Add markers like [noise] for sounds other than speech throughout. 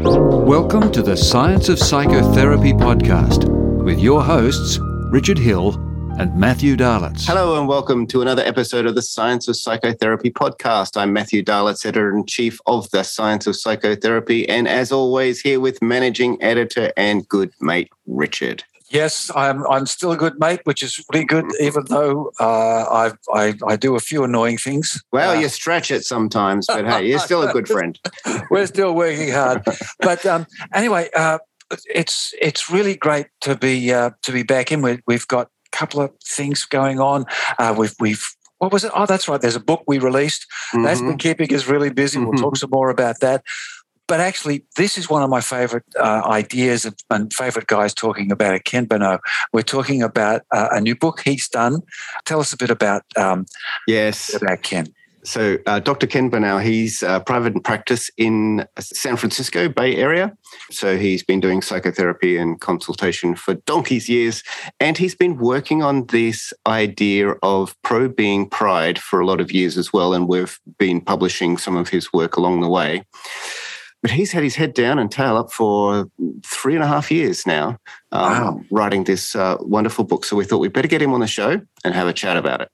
Welcome to the Science of Psychotherapy podcast with your hosts, Richard Hill and Matthew Dahlitz. Hello, and welcome to another episode of the Science of Psychotherapy podcast. I'm Matthew Dahlitz, editor in chief of the Science of Psychotherapy, and as always, here with managing editor and good mate, Richard. Yes, I'm. I'm still a good mate, which is really good, even though uh, I, I I do a few annoying things. Well, uh, you stretch it sometimes, but hey, you're still a good friend. [laughs] [laughs] We're still working hard, but um, anyway, uh, it's it's really great to be uh, to be back in. We, we've got a couple of things going on. Uh, we've we've what was it? Oh, that's right. There's a book we released. Mm-hmm. That's been keeping us really busy. We'll mm-hmm. talk some more about that but actually, this is one of my favorite uh, ideas and favorite guys talking about it, Ken Benau. We're talking about uh, a new book he's done. Tell us a bit about um, yes about Ken. So, uh, Dr. Ken Benau, he's uh, private in practice in San Francisco Bay Area. So, he's been doing psychotherapy and consultation for donkey's years. And he's been working on this idea of pro being pride for a lot of years as well. And we've been publishing some of his work along the way. But he's had his head down and tail up for three and a half years now, um, wow. writing this uh, wonderful book. So we thought we'd better get him on the show and have a chat about it.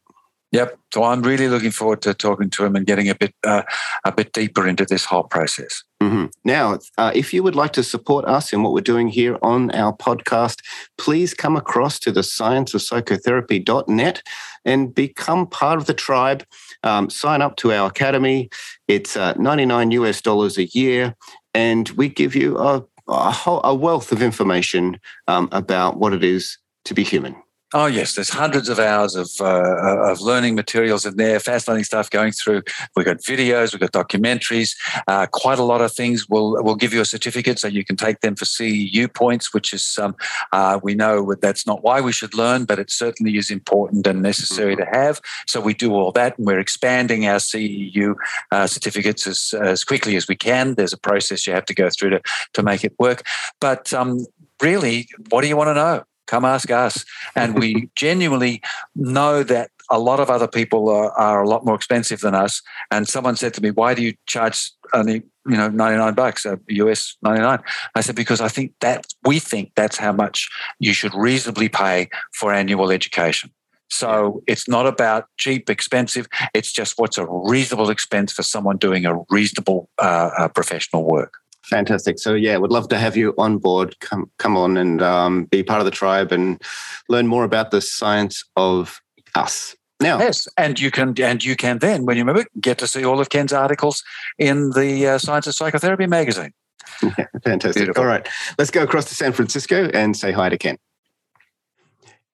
Yep. So I'm really looking forward to talking to him and getting a bit uh, a bit deeper into this whole process. Mm-hmm. Now, uh, if you would like to support us in what we're doing here on our podcast, please come across to the scienceofpsychotherapy.net and become part of the tribe. Um, sign up to our academy. It's uh, 99 US dollars a year, and we give you a, a, whole, a wealth of information um, about what it is to be human. Oh yes, there's hundreds of hours of uh, of learning materials in there, fascinating stuff going through. We've got videos, we've got documentaries, uh, quite a lot of things. We'll we'll give you a certificate so you can take them for CEU points, which is um, uh, we know that's not why we should learn, but it certainly is important and necessary mm-hmm. to have. So we do all that, and we're expanding our CEU uh, certificates as as quickly as we can. There's a process you have to go through to to make it work, but um, really, what do you want to know? Come ask us. And we [laughs] genuinely know that a lot of other people are, are, a lot more expensive than us. And someone said to me, why do you charge only, you know, 99 bucks, uh, US 99? I said, because I think that we think that's how much you should reasonably pay for annual education. So it's not about cheap, expensive. It's just what's a reasonable expense for someone doing a reasonable uh, uh, professional work. Fantastic. So yeah, would love to have you on board. Come come on and um, be part of the tribe and learn more about the science of us. Now, yes, and you can and you can then, when you remember, get to see all of Ken's articles in the uh, Science of Psychotherapy magazine. [laughs] Yeah, fantastic. Beautiful. All right, let's go across to San Francisco and say hi to Ken.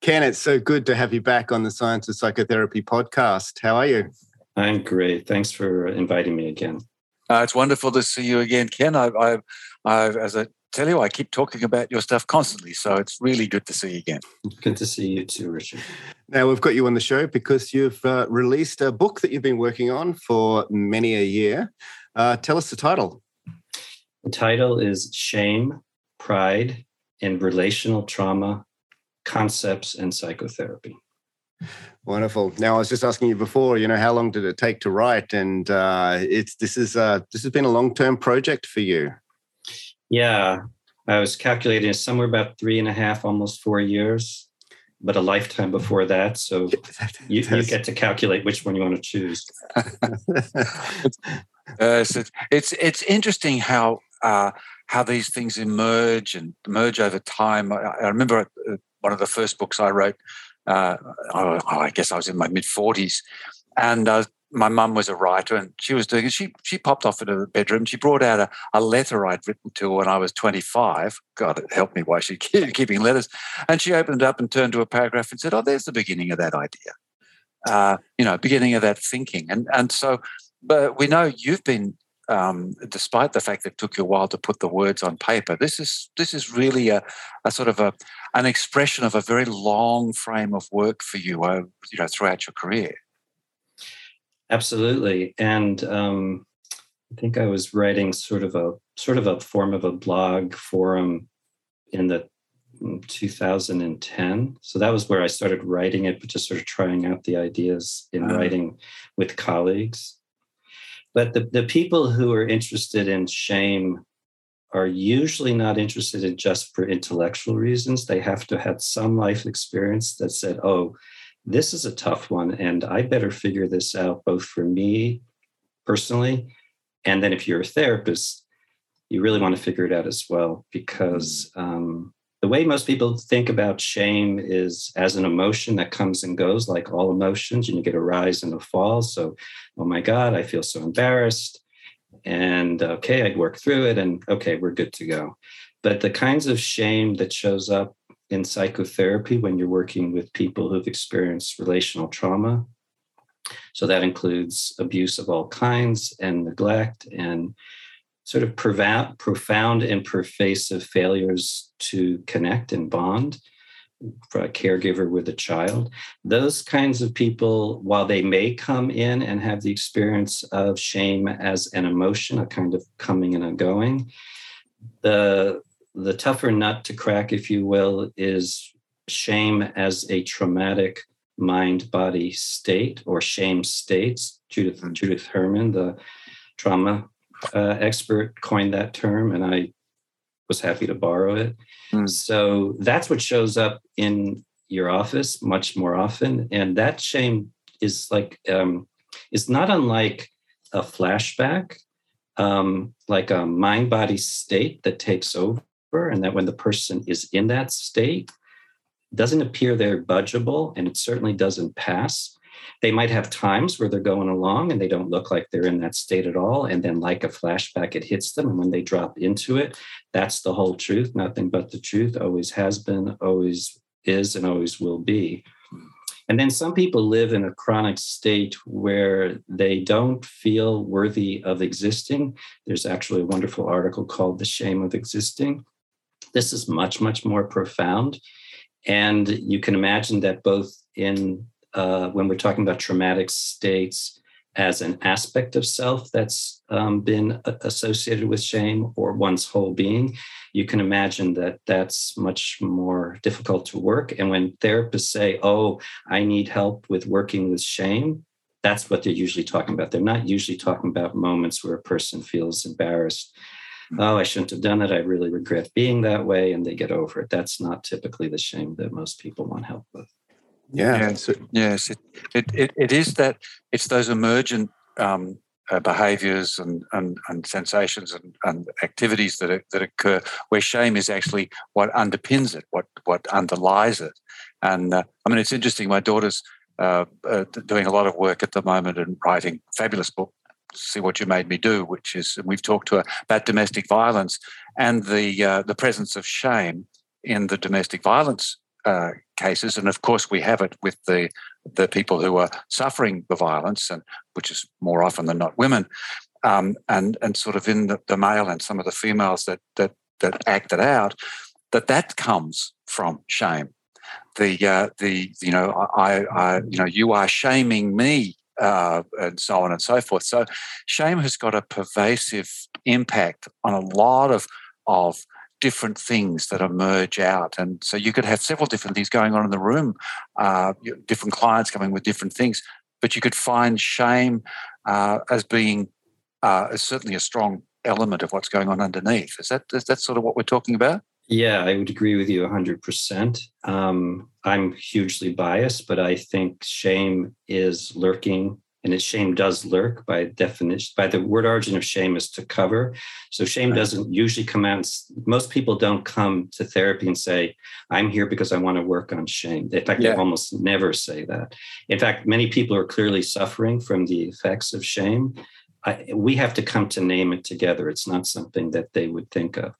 Ken, it's so good to have you back on the Science of Psychotherapy podcast. How are you? I'm great. Thanks for inviting me again. Uh, it's wonderful to see you again, Ken. I, I, I, as I tell you, I keep talking about your stuff constantly, so it's really good to see you again. Good to see you too, Richard. Now we've got you on the show because you've uh, released a book that you've been working on for many a year. Uh, tell us the title. The title is Shame, Pride, and Relational Trauma Concepts and Psychotherapy. Wonderful. Now, I was just asking you before, you know, how long did it take to write? And uh, it's this is uh, this has been a long term project for you. Yeah, I was calculating somewhere about three and a half, almost four years, but a lifetime before that. So [laughs] you, you get to calculate which one you want to choose. [laughs] uh, so it's it's interesting how uh, how these things emerge and emerge over time. I, I remember uh, one of the first books I wrote uh, oh, I guess I was in my mid 40s. And uh, my mum was a writer and she was doing. She, she popped off into the bedroom. She brought out a, a letter I'd written to her when I was 25. God, help me why she [laughs] keeping letters. And she opened it up and turned to a paragraph and said, Oh, there's the beginning of that idea. Uh, you know, beginning of that thinking. And, and so, but we know you've been um, despite the fact that it took you a while to put the words on paper, this is this is really a, a sort of a an expression of a very long frame of work for you, uh, you know, throughout your career. Absolutely, and um, I think I was writing sort of a sort of a form of a blog forum in the 2010. So that was where I started writing it, but just sort of trying out the ideas in uh writing with colleagues. But the, the people who are interested in shame are usually not interested in just for intellectual reasons. They have to have some life experience that said, oh, this is a tough one, and I better figure this out both for me personally. And then if you're a therapist, you really want to figure it out as well because um, the way most people think about shame is as an emotion that comes and goes, like all emotions, and you get a rise and a fall. So, oh my God, I feel so embarrassed and okay, I'd work through it and okay, we're good to go. But the kinds of shame that shows up in psychotherapy when you're working with people who've experienced relational trauma, so that includes abuse of all kinds and neglect and sort of profound, profound and pervasive failures to connect and bond for a caregiver with a child. Those kinds of people, while they may come in and have the experience of shame as an emotion, a kind of coming and a going, the the tougher nut to crack, if you will, is shame as a traumatic mind body state or shame states. Judith mm-hmm. Judith Herman, the trauma uh, expert, coined that term, and I was happy to borrow it. Mm. So that's what shows up in your office much more often. And that shame is like, um, is not unlike a flashback, um, like a mind body state that takes over. And that when the person is in that state, doesn't appear they're budgeable and it certainly doesn't pass. They might have times where they're going along and they don't look like they're in that state at all. And then, like a flashback, it hits them. And when they drop into it, that's the whole truth, nothing but the truth, always has been, always is, and always will be. And then some people live in a chronic state where they don't feel worthy of existing. There's actually a wonderful article called The Shame of Existing. This is much, much more profound. And you can imagine that both in uh, when we're talking about traumatic states as an aspect of self that's um, been associated with shame or one's whole being, you can imagine that that's much more difficult to work. And when therapists say, Oh, I need help with working with shame, that's what they're usually talking about. They're not usually talking about moments where a person feels embarrassed. Oh, I shouldn't have done it. I really regret being that way. And they get over it. That's not typically the shame that most people want help with. Yeah. Yes, it, yes, it, it, it, it is that it's those emergent um, uh, behaviors and, and, and sensations and, and activities that, that occur where shame is actually what underpins it, what, what underlies it. And uh, I mean, it's interesting. My daughter's uh, uh, doing a lot of work at the moment and writing fabulous book see what you made me do, which is we've talked to her about domestic violence and the uh, the presence of shame in the domestic violence uh, cases, and of course we have it with the the people who are suffering the violence, and which is more often than not women, um, and and sort of in the, the, male and some of the females that that that act it out, that that comes from shame. The uh, the you know I, I you know you are shaming me uh, and so on and so forth. So shame has got a pervasive impact on a lot of of different things that emerge out. And so you could have several different things going on in the room, uh, different clients coming with different things, but you could find shame uh, as being uh, certainly a strong element of what's going on underneath. Is that is that sort of what we're talking about? Yeah, I would agree with you 100%. Um, I'm hugely biased, but I think shame is lurking and its shame does lurk by definition by the word origin of shame is to cover. So shame right. doesn't usually come out. Most people don't come to therapy and say i'm here because i want to work on shame. In fact yeah. they almost never say that. In fact many people are clearly suffering from the effects of shame I, we have to come to name it together it's not something that they would think of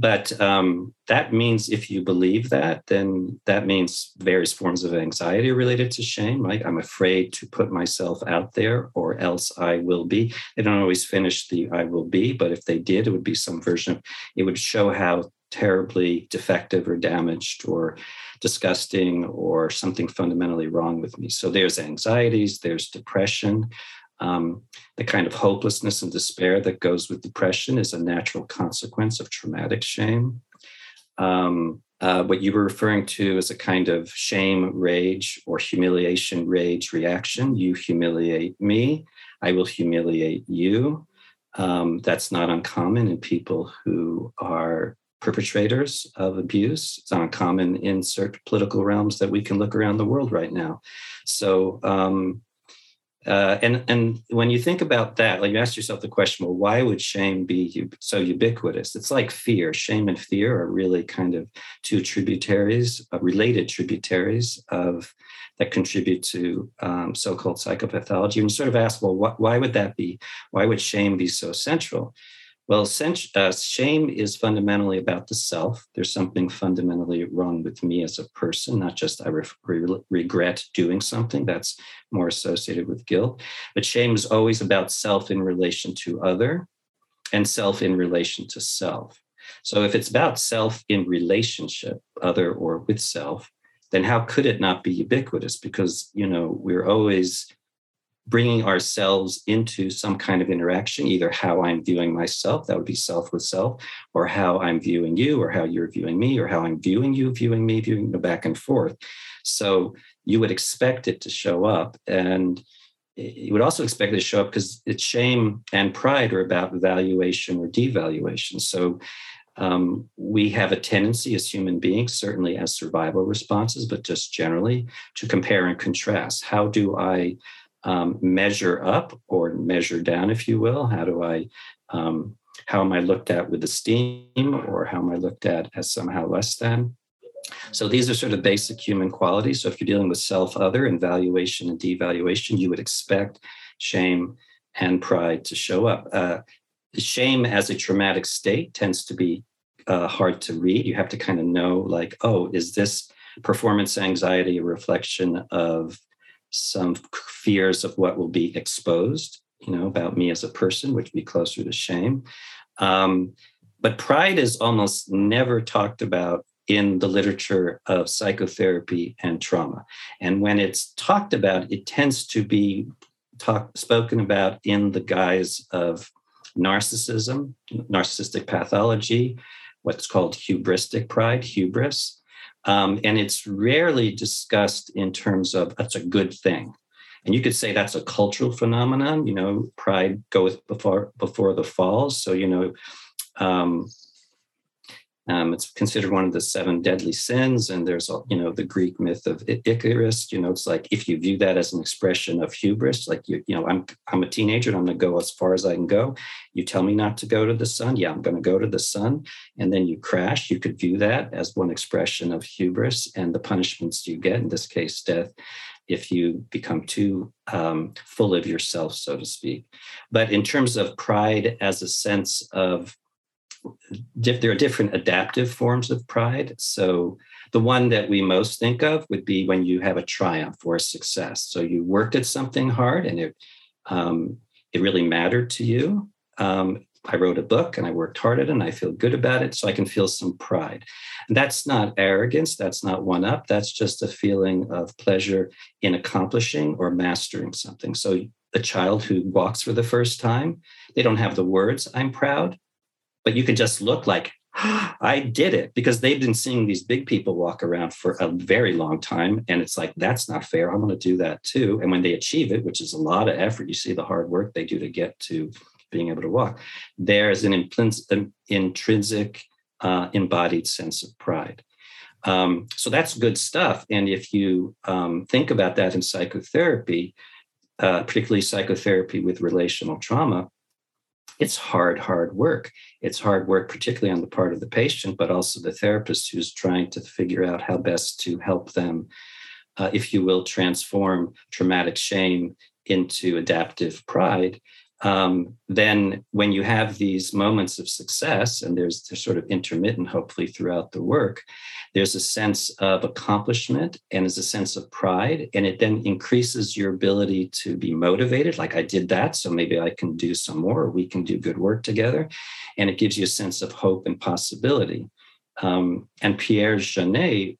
but um, that means if you believe that, then that means various forms of anxiety related to shame, right? I'm afraid to put myself out there or else I will be. They don't always finish the I will be, but if they did, it would be some version of it would show how terribly defective or damaged or disgusting or something fundamentally wrong with me. So there's anxieties, there's depression, um, the kind of hopelessness and despair that goes with depression is a natural consequence of traumatic shame. Um, uh, what you were referring to is a kind of shame, rage, or humiliation, rage reaction. You humiliate me, I will humiliate you. Um, that's not uncommon in people who are perpetrators of abuse. It's not uncommon in certain political realms that we can look around the world right now. So, um, uh, and and when you think about that, like you ask yourself the question, well, why would shame be so ubiquitous? It's like fear. Shame and fear are really kind of two tributaries, uh, related tributaries of that contribute to um, so-called psychopathology. And you sort of ask, well, what, why would that be? Why would shame be so central? Well, uh, shame is fundamentally about the self. There's something fundamentally wrong with me as a person, not just I re- regret doing something that's more associated with guilt. But shame is always about self in relation to other and self in relation to self. So if it's about self in relationship, other or with self, then how could it not be ubiquitous? Because, you know, we're always bringing ourselves into some kind of interaction, either how I'm viewing myself, that would be self with self, or how I'm viewing you, or how you're viewing me, or how I'm viewing you, viewing me, viewing the back and forth. So you would expect it to show up. And you would also expect it to show up because it's shame and pride are about valuation or devaluation. So um, we have a tendency as human beings, certainly as survival responses, but just generally, to compare and contrast. How do I um, measure up or measure down, if you will? How do I, um, how am I looked at with esteem or how am I looked at as somehow less than? So these are sort of basic human qualities. So if you're dealing with self other and valuation and devaluation, you would expect shame and pride to show up. Uh, shame as a traumatic state tends to be uh, hard to read. You have to kind of know, like, oh, is this performance anxiety a reflection of some fears of what will be exposed, you know, about me as a person, which would be closer to shame. Um, but pride is almost never talked about in the literature of psychotherapy and trauma. And when it's talked about, it tends to be talk, spoken about in the guise of narcissism, narcissistic pathology, what's called hubristic pride, hubris. Um, and it's rarely discussed in terms of that's a good thing. And you could say that's a cultural phenomenon. You know, pride goeth before before the fall. So you know, um, um, it's considered one of the seven deadly sins, and there's you know the Greek myth of Icarus. You know, it's like if you view that as an expression of hubris, like you, you know, I'm I'm a teenager and I'm going to go as far as I can go. You tell me not to go to the sun, yeah, I'm going to go to the sun, and then you crash. You could view that as one expression of hubris, and the punishments you get, in this case, death, if you become too um, full of yourself, so to speak. But in terms of pride as a sense of there are different adaptive forms of pride. So the one that we most think of would be when you have a triumph or a success. So you worked at something hard and it um, it really mattered to you. Um, I wrote a book and I worked hard at it and I feel good about it, so I can feel some pride. And that's not arrogance, that's not one up, that's just a feeling of pleasure in accomplishing or mastering something. So a child who walks for the first time, they don't have the words, I'm proud, but you can just look like [gasps] I did it because they've been seeing these big people walk around for a very long time. And it's like, that's not fair. I want to do that too. And when they achieve it, which is a lot of effort, you see the hard work they do to get to being able to walk, there's an, an intrinsic, uh, embodied sense of pride. Um, so that's good stuff. And if you um, think about that in psychotherapy, uh, particularly psychotherapy with relational trauma, it's hard, hard work. It's hard work, particularly on the part of the patient, but also the therapist who's trying to figure out how best to help them, uh, if you will, transform traumatic shame into adaptive pride um, then when you have these moments of success, and there's they're sort of intermittent, hopefully throughout the work, there's a sense of accomplishment and there's a sense of pride, and it then increases your ability to be motivated. Like I did that, so maybe I can do some more. we can do good work together, and it gives you a sense of hope and possibility. Um, and Pierre Janet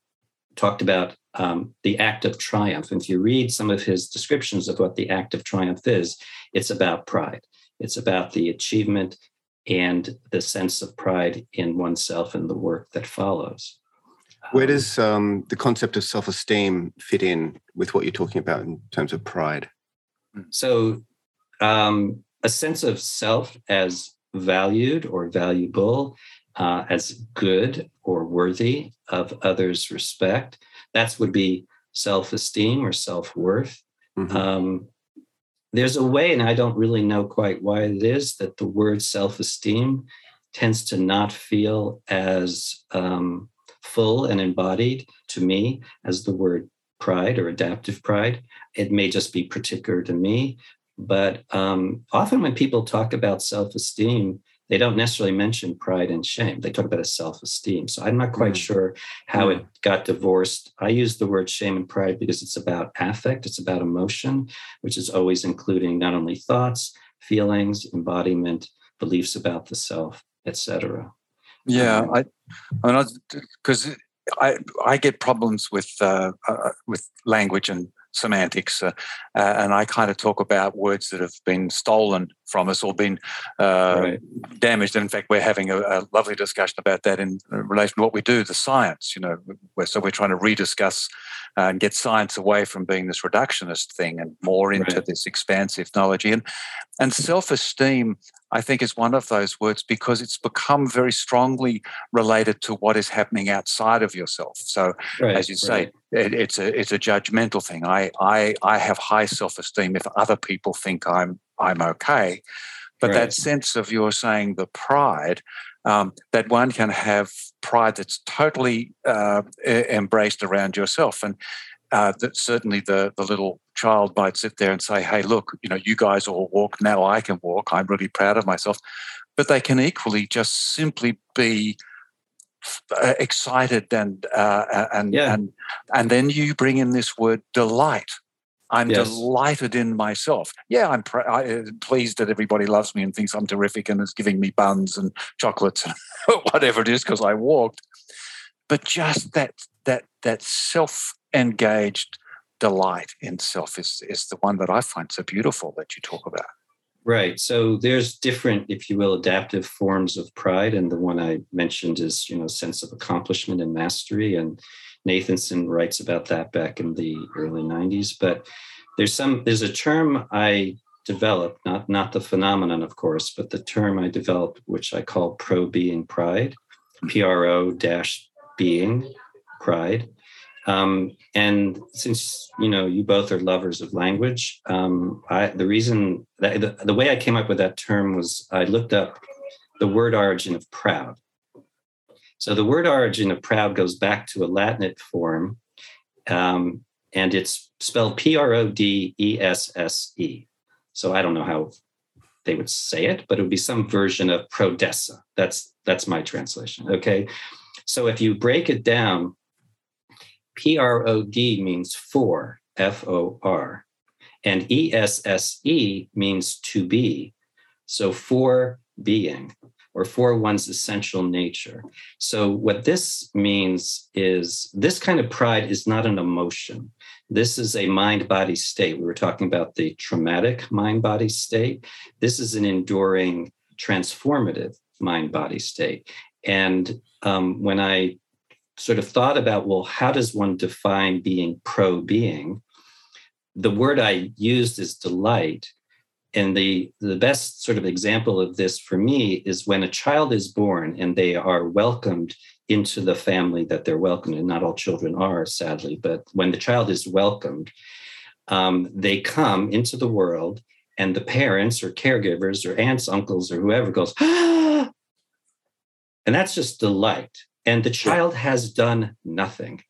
talked about um, the act of triumph. And if you read some of his descriptions of what the act of triumph is, it's about pride. It's about the achievement and the sense of pride in oneself and the work that follows. Where um, does um, the concept of self esteem fit in with what you're talking about in terms of pride? So, um, a sense of self as valued or valuable, uh, as good or worthy of others' respect. That would be self esteem or self worth. Mm-hmm. Um, there's a way, and I don't really know quite why it is, that the word self esteem tends to not feel as um, full and embodied to me as the word pride or adaptive pride. It may just be particular to me, but um, often when people talk about self esteem, they don't necessarily mention pride and shame. They talk about a self esteem. So I'm not quite mm. sure how mm. it got divorced. I use the word shame and pride because it's about affect, it's about emotion, which is always including not only thoughts, feelings, embodiment, beliefs about the self, etc. Yeah, um, I, I because I I get problems with uh, uh, with language and semantics. Uh, uh, and I kind of talk about words that have been stolen from us or been uh, right. damaged. And in fact, we're having a, a, lovely discussion about that in relation to what we do, the science. You know, we're, so we're trying to rediscuss uh, and get science away from being this reductionist thing and more into right. this expansive knowledge. And and self-esteem I think is one of those words because it's become very strongly related to what is happening outside of yourself. So, right, as you say, right. it, it's a it's a judgmental thing. I I I have high self esteem if other people think I'm I'm okay, but right. that sense of you're saying the pride. Um, that one can have pride that's totally uh, embraced around yourself, and uh, that certainly the the little child might sit there and say, "Hey, look, you know, you guys all walk now. I can walk. I'm really proud of myself." But they can equally just simply be uh, excited and uh, and yeah. and and then you bring in this word delight. I'm yes. delighted in myself. Yeah, I'm pr- I, uh, pleased that everybody loves me and thinks I'm terrific and is giving me buns and chocolates and [laughs] whatever it is because I walked. But just that that that self engaged delight in self is, is the one that I find so beautiful that you talk about. Right. So there's different, if you will, adaptive forms of pride. And the one I mentioned is, you know, sense of accomplishment and mastery. And Nathanson writes about that back in the early 90s. But there's some, there's a term I developed, not, not the phenomenon, of course, but the term I developed, which I call pro being pride, P R O dash being pride. Um, and since you know you both are lovers of language, um, I, the reason that the, the way I came up with that term was I looked up the word origin of proud. So the word origin of proud goes back to a Latinate form, um, and it's spelled P R O D E S S E. So I don't know how they would say it, but it would be some version of prodessa. That's that's my translation. Okay. So if you break it down, P R O D means for, F O R, and E S S E means to be. So for being or for one's essential nature. So, what this means is this kind of pride is not an emotion. This is a mind body state. We were talking about the traumatic mind body state. This is an enduring, transformative mind body state. And um, when I sort of thought about well, how does one define being pro being? The word I used is delight. And the, the best sort of example of this for me is when a child is born and they are welcomed into the family that they're welcomed, and not all children are, sadly, but when the child is welcomed, um, they come into the world and the parents or caregivers or aunts, uncles, or whoever goes, [gasps] ah! and that's just delight and the child has done nothing.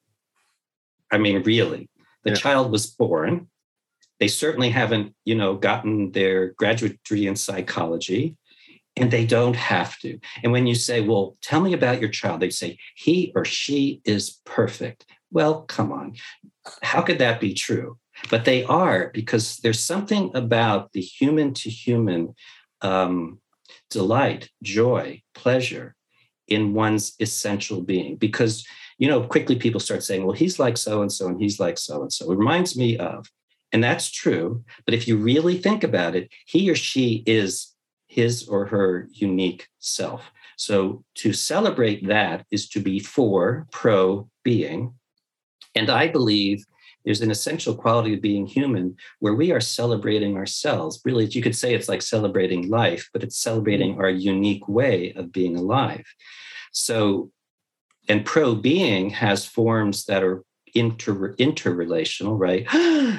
I mean, really, the yeah. child was born. They certainly haven't, you know, gotten their graduate degree in psychology, and they don't have to. And when you say, "Well, tell me about your child," they say, "He or she is perfect." Well, come on, how could that be true? But they are because there's something about the human to human um, delight, joy, pleasure in one's essential being. Because you know quickly people start saying well he's like so and so and he's like so and so it reminds me of and that's true but if you really think about it he or she is his or her unique self. So to celebrate that is to be for pro being and i believe there's an essential quality of being human where we are celebrating ourselves. Really, you could say it's like celebrating life, but it's celebrating our unique way of being alive. So, and pro being has forms that are inter interrelational, right?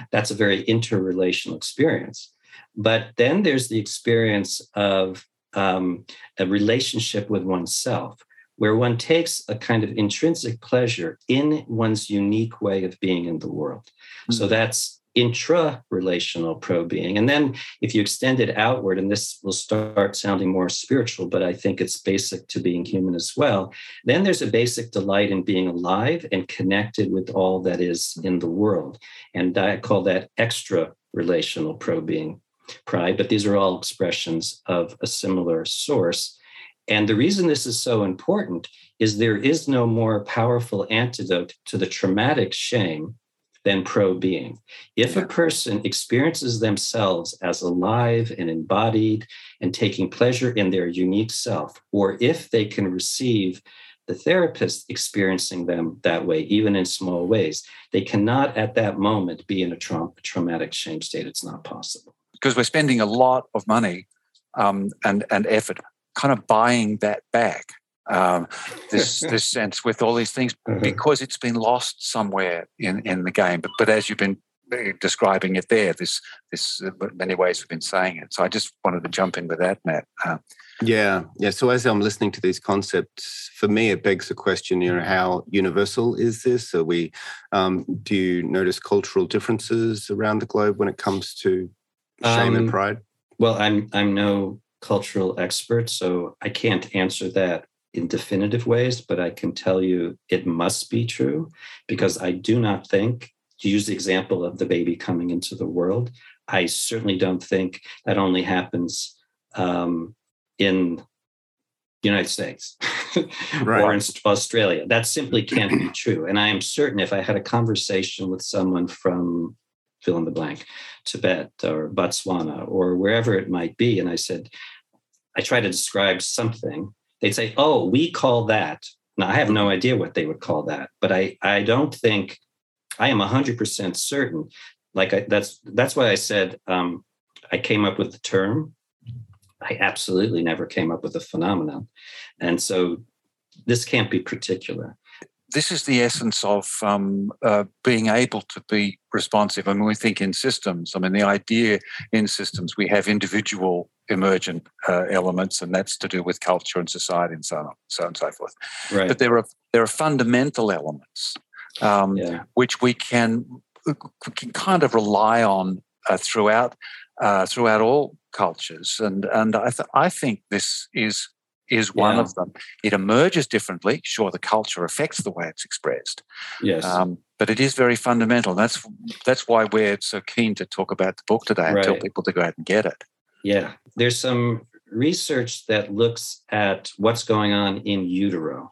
[gasps] That's a very interrelational experience. But then there's the experience of um, a relationship with oneself, where one takes a kind of intrinsic pleasure in one's unique way of being in the world. Mm-hmm. So that's intra-relational pro-being. And then if you extend it outward, and this will start sounding more spiritual, but I think it's basic to being human as well, then there's a basic delight in being alive and connected with all that is in the world. And I call that extra-relational pro-being pride, but these are all expressions of a similar source. And the reason this is so important is there is no more powerful antidote to the traumatic shame than pro being. If a person experiences themselves as alive and embodied and taking pleasure in their unique self, or if they can receive the therapist experiencing them that way, even in small ways, they cannot at that moment be in a tra- traumatic shame state. It's not possible because we're spending a lot of money um, and and effort kind of buying that back. Um, this [laughs] this sense with all these things uh-huh. because it's been lost somewhere in in the game. But but as you've been uh, describing it there, this this uh, many ways we've been saying it. So I just wanted to jump in with that, Matt. Uh, yeah, yeah. So as I'm listening to these concepts, for me, it begs the question: you know, how universal is this? Are we? Um, do you notice cultural differences around the globe when it comes to shame um, and pride? Well, I'm I'm no cultural expert, so I can't answer that in definitive ways, but I can tell you it must be true because I do not think, to use the example of the baby coming into the world, I certainly don't think that only happens um, in the United States [laughs] right. or in Australia. That simply can't be true. And I am certain if I had a conversation with someone from fill in the blank, Tibet or Botswana or wherever it might be. And I said, I try to describe something. They'd say, oh, we call that. Now, I have no idea what they would call that, but I, I don't think I am 100% certain. Like I, that's that's why I said um, I came up with the term. I absolutely never came up with a phenomenon, and so this can't be particular this is the essence of um, uh, being able to be responsive. I mean, we think in systems. I mean, the idea in systems we have individual emergent uh, elements, and that's to do with culture and society and so on, so on and so forth. Right. But there are there are fundamental elements um, yeah. which we can can kind of rely on uh, throughout uh, throughout all cultures, and and I th- I think this is is one yeah. of them. It emerges differently. Sure, the culture affects the way it's expressed. Yes. Um, but it is very fundamental. That's that's why we're so keen to talk about the book today and right. tell people to go out and get it. Yeah. There's some research that looks at what's going on in utero.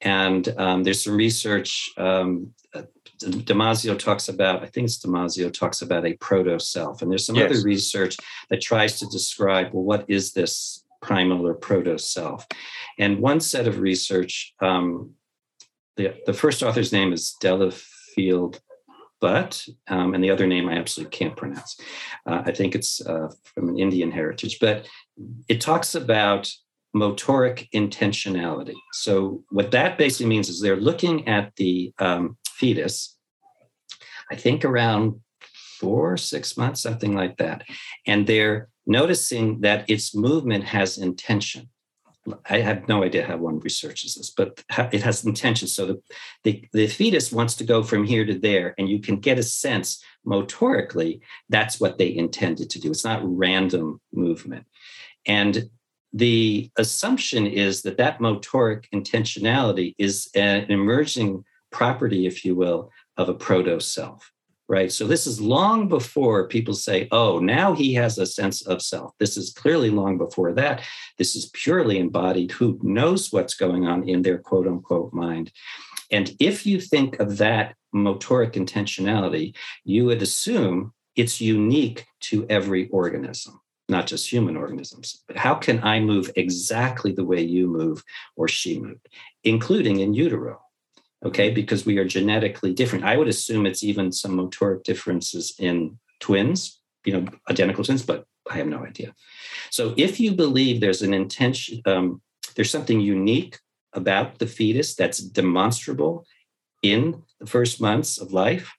And um, there's some research um, Damasio talks about, I think it's Damasio talks about a proto self. And there's some yes. other research that tries to describe, well, what is this primal or proto self. And one set of research, um, the, the first author's name is Delafield Butt, um, and the other name I absolutely can't pronounce. Uh, I think it's uh, from an Indian heritage, but it talks about motoric intentionality. So, what that basically means is they're looking at the um, fetus, I think around four, six months, something like that. And they're noticing that its movement has intention. I have no idea how one researches this, but it has intention. So the, the, the, fetus wants to go from here to there, and you can get a sense motorically that's what they intended to do. It's not random movement. And the assumption is that that motoric intentionality is an emerging property, if you will, of a proto self right? So this is long before people say, oh, now he has a sense of self. This is clearly long before that. This is purely embodied. Who knows what's going on in their quote unquote mind? And if you think of that motoric intentionality, you would assume it's unique to every organism, not just human organisms. But how can I move exactly the way you move or she moved, including in utero? Okay, because we are genetically different. I would assume it's even some motoric differences in twins, you know, identical twins, but I have no idea. So if you believe there's an intention, um, there's something unique about the fetus that's demonstrable in the first months of life,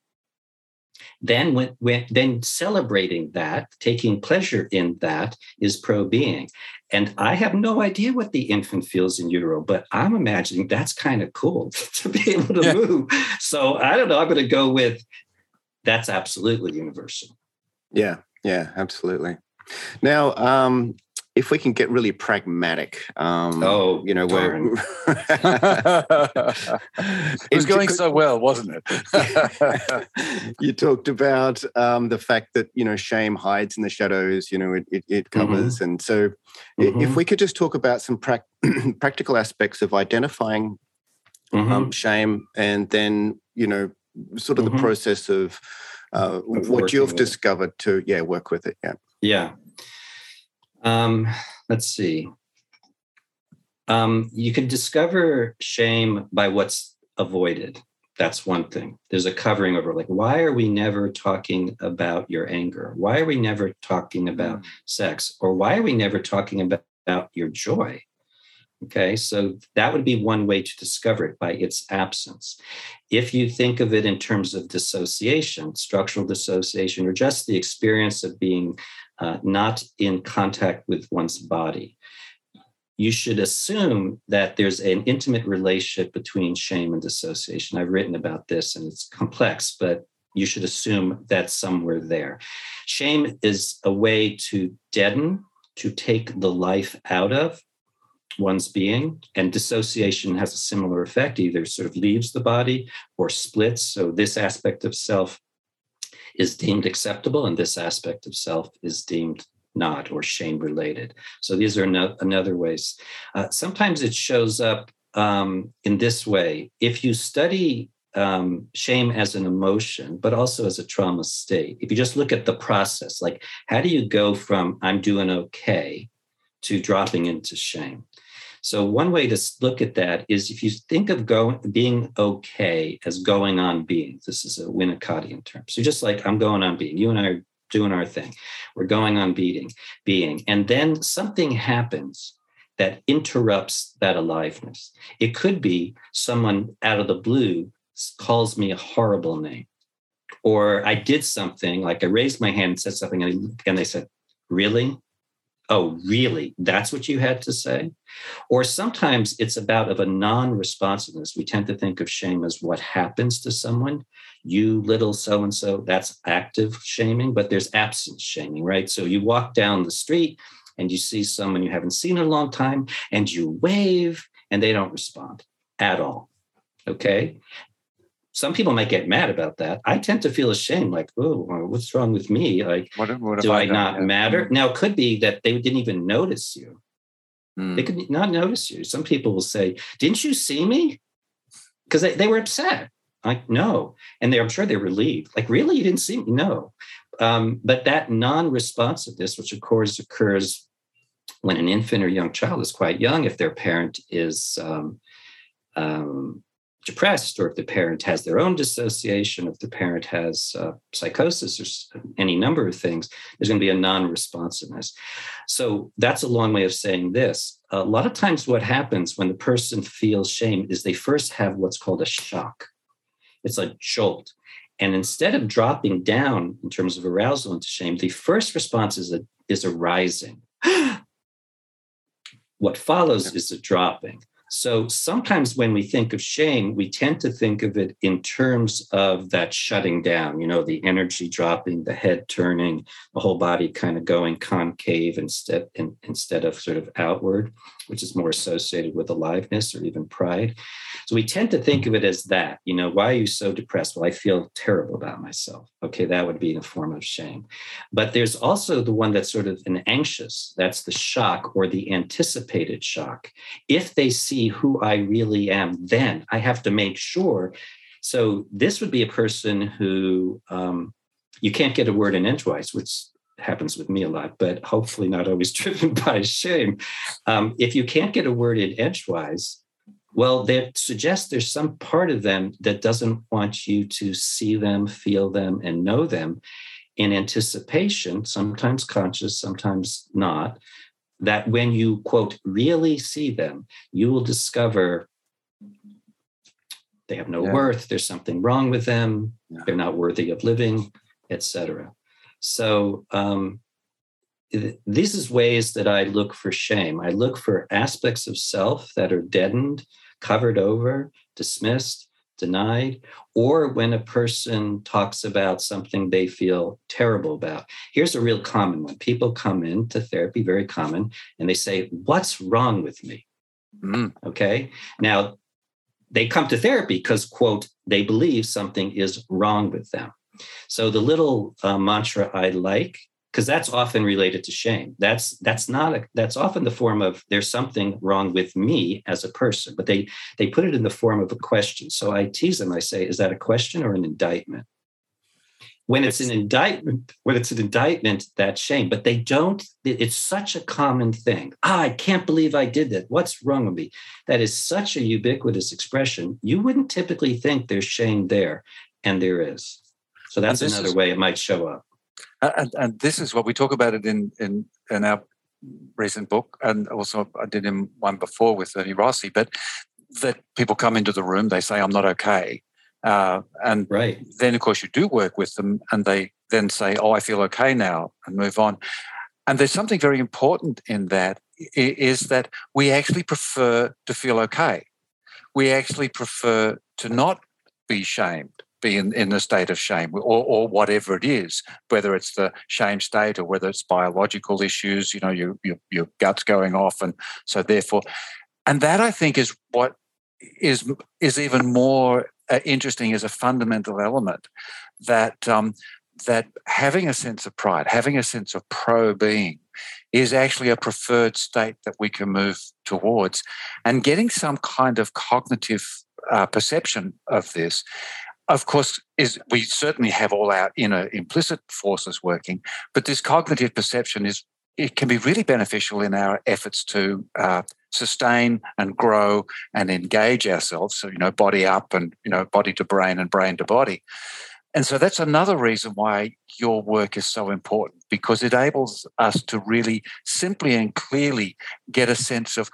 then when, when, then celebrating that taking pleasure in that is pro-being. And i have no idea what the infant feels in utero but i'm imagining that's kind of cool [laughs] to be able to yeah. move. So i don't know i'm going to go with that's absolutely universal. Yeah yeah absolutely. Now um if we can get really pragmatic, um, oh, you know, where [laughs] it was going so well, wasn't it? [laughs] you talked about um, the fact that you know shame hides in the shadows. You know, it it, it covers, mm-hmm. and so mm-hmm. if we could just talk about some pra- [clears throat] practical aspects of identifying mm-hmm. um, shame, and then you know, sort of the mm-hmm. process of uh, what you've discovered to yeah work with it. Yeah. Yeah. Um, let's see. Um, you can discover shame by what's avoided. That's one thing. There's a covering over, like, why are we never talking about your anger? Why are we never talking about mm. sex? Or why are we never talking about, about your joy? Okay, so that would be one way to discover it by its absence. If you think of it in terms of dissociation, structural dissociation, or just the experience of being uh, not in contact with one's body. You should assume that there's an intimate relationship between shame and dissociation. I've written about this and it's complex, but you should assume that's somewhere there. Shame is a way to deaden, to take the life out of one's being, and dissociation has a similar effect, either sort of leaves the body or splits. So, this aspect of self is deemed acceptable and this aspect of self is deemed not or shame related. So these are no, another ways. Uh, sometimes it shows up um, in this way. If you study um, shame as an emotion, but also as a trauma state, if you just look at the process, like how do you go from I'm doing okay to dropping into shame? So one way to look at that is if you think of going being okay as going on being. This is a Winnicottian term. So just like I'm going on being, you and I are doing our thing. We're going on beating, being, and then something happens that interrupts that aliveness. It could be someone out of the blue calls me a horrible name, or I did something like I raised my hand and said something, and they said, "Really?" Oh, really? That's what you had to say? Or sometimes it's about of a non-responsiveness. We tend to think of shame as what happens to someone. You little so and so, that's active shaming, but there's absence shaming, right? So you walk down the street and you see someone you haven't seen in a long time and you wave and they don't respond at all. Okay some people might get mad about that. I tend to feel ashamed, like, oh, what's wrong with me? Like, what, what do I, I not matter? Now, it could be that they didn't even notice you. Mm. They could not notice you. Some people will say, didn't you see me? Because they, they were upset. Like, no. And they, I'm sure they're relieved. Like, really? You didn't see me? No. Um, but that non responsiveness, which of course occurs when an infant or young child is quite young, if their parent is um, um, depressed or if the parent has their own dissociation, if the parent has uh, psychosis or any number of things, there's going to be a non responsiveness. So that's a long way of saying this. A lot of times, what happens when the person feels shame is they first have what's called a shock, it's a jolt. And instead of dropping down in terms of arousal into shame, the first response is a, is a rising. [gasps] what follows is a dropping. So sometimes when we think of shame, we tend to think of it in terms of that shutting down, you know, the energy dropping, the head turning, the whole body kind of going concave instead in, instead of sort of outward, which is more associated with aliveness or even pride. So we tend to think of it as that, you know, why are you so depressed? Well, I feel terrible about myself. Okay, that would be in a form of shame. But there's also the one that's sort of an anxious, that's the shock or the anticipated shock. If they see who I really am, then I have to make sure. So this would be a person who um, you can't get a word in edgewise, which happens with me a lot, but hopefully not always [laughs] driven by shame. Um, if you can't get a word in edgewise, Well, that suggests there's some part of them that doesn't want you to see them, feel them, and know them in anticipation, sometimes conscious, sometimes not, that when you, quote, really see them, you will discover they have no yeah. worth, there's something wrong with them, yeah. they're not worthy of living, etc. So, um, this is ways that I look for shame. I look for aspects of self that are deadened, covered over, dismissed, denied, or when a person talks about something they feel terrible about. Here's a real common one. People come into therapy, very common, and they say, What's wrong with me? Mm. Okay. Now, they come to therapy because, quote, they believe something is wrong with them. So the little uh, mantra I like because that's often related to shame. That's that's not a that's often the form of there's something wrong with me as a person but they they put it in the form of a question. So i tease them. I say is that a question or an indictment? When it's an indictment when it's an indictment that's shame but they don't it's such a common thing. Ah, i can't believe i did that. What's wrong with me? That is such a ubiquitous expression. You wouldn't typically think there's shame there and there is so that's another is, way it might show up and, and this is what we talk about it in in in our recent book, and also I did in one before with Ernie Rossi. But that people come into the room, they say, "I'm not okay," uh, and right. then of course you do work with them, and they then say, "Oh, I feel okay now," and move on. And there's something very important in that is that we actually prefer to feel okay. We actually prefer to not be shamed be in, in a state of shame or, or whatever it is, whether it's the shame state or whether it's biological issues, you know, your, your, your gut's going off. And so therefore, and that I think is what is, is even more uh, interesting as a fundamental element that, um, that having a sense of pride, having a sense of pro being, is actually a preferred state that we can move towards. And getting some kind of cognitive uh, perception of this of course, is we certainly have all our inner implicit forces working, but this cognitive perception is it can be really beneficial in our efforts to uh, sustain and grow and engage ourselves. So you know, body up and you know, body to brain and brain to body. And so that's another reason why your work is so important because it enables us to really simply and clearly get a sense of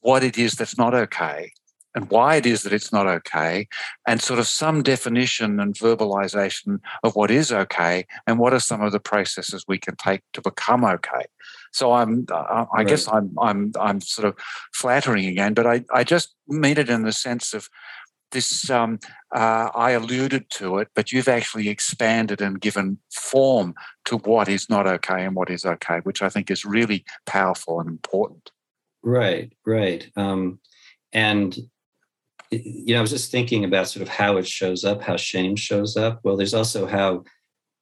what it is that's not okay and why it is that it's not okay, and sort of some definition and verbalization of what is okay, and what are some of the processes we can take to become okay. So I'm, uh, I right. guess I'm, I'm, I'm sort of flattering again, but I, I just mean it in the sense of this. Um, uh, I alluded to it, but you've actually expanded and given form to what is not okay and what is okay, which I think is really powerful and important. Right, right. Um, and you know, I was just thinking about sort of how it shows up, how shame shows up. Well, there's also how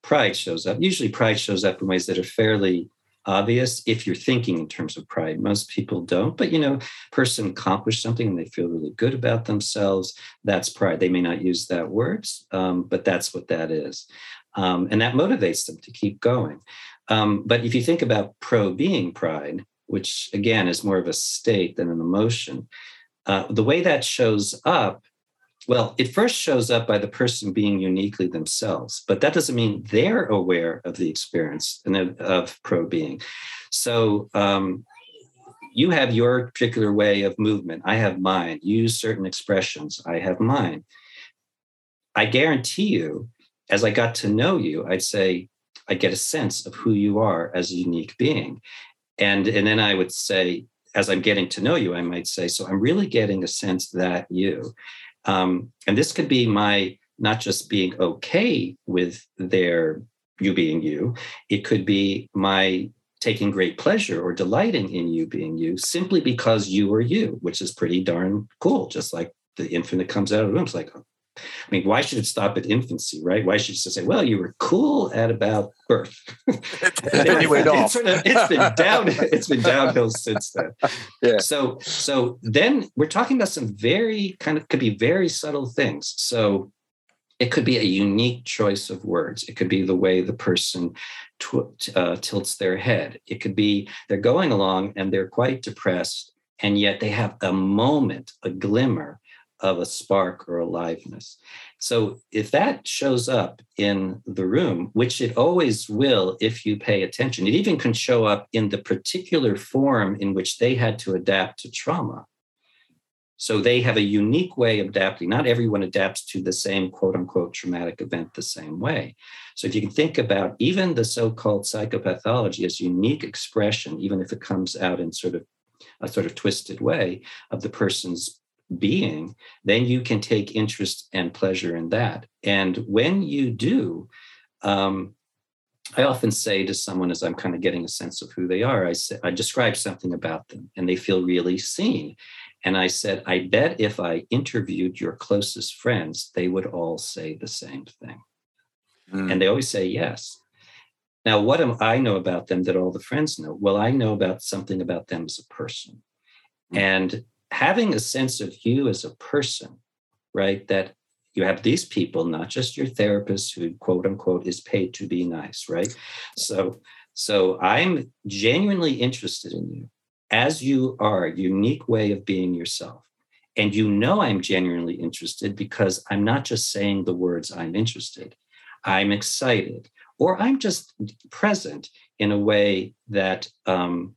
pride shows up. Usually, pride shows up in ways that are fairly obvious if you're thinking in terms of pride. Most people don't, but you know, person accomplished something and they feel really good about themselves. That's pride. They may not use that word, um, but that's what that is, um, and that motivates them to keep going. Um, but if you think about pro being pride, which again is more of a state than an emotion, uh, the way that shows up, well, it first shows up by the person being uniquely themselves, but that doesn't mean they're aware of the experience and of, of pro being. So um, you have your particular way of movement. I have mine. You use certain expressions. I have mine. I guarantee you, as I got to know you, I'd say, I get a sense of who you are as a unique being. And, and then I would say, as I'm getting to know you, I might say, so I'm really getting a sense that you, um, and this could be my not just being okay with their you being you, it could be my taking great pleasure or delighting in you being you simply because you are you, which is pretty darn cool. Just like the infant that comes out of the womb, it's like, I mean, why should it stop at infancy, right? Why should you just say, well, you were cool at about birth? then [laughs] you. Sort of, it's been down. [laughs] It's been downhill since then. Yeah. So, so then we're talking about some very kind of could be very subtle things. So, it could be a unique choice of words. It could be the way the person tw- uh, tilts their head. It could be they're going along and they're quite depressed and yet they have a moment, a glimmer of a spark or aliveness. So if that shows up in the room, which it always will if you pay attention, it even can show up in the particular form in which they had to adapt to trauma. So they have a unique way of adapting. Not everyone adapts to the same quote unquote traumatic event the same way. So if you can think about even the so called psychopathology as unique expression, even if it comes out in sort of a sort of twisted way of the person's being, then you can take interest and pleasure in that. And when you do, um, I often say to someone as I'm kind of getting a sense of who they are, I say I describe something about them and they feel really seen. And I said, I bet if I interviewed your closest friends, they would all say the same thing. Mm. And they always say yes. Now, what do I know about them that all the friends know? Well, I know about something about them as a person. Mm. And having a sense of you as a person, right? That you have these people, not just your therapist who quote unquote is paid to be nice, right? So, so I'm genuinely interested in you as you are, unique way of being yourself. And you know I'm genuinely interested because I'm not just saying the words I'm interested. I'm excited, or I'm just present in a way that um,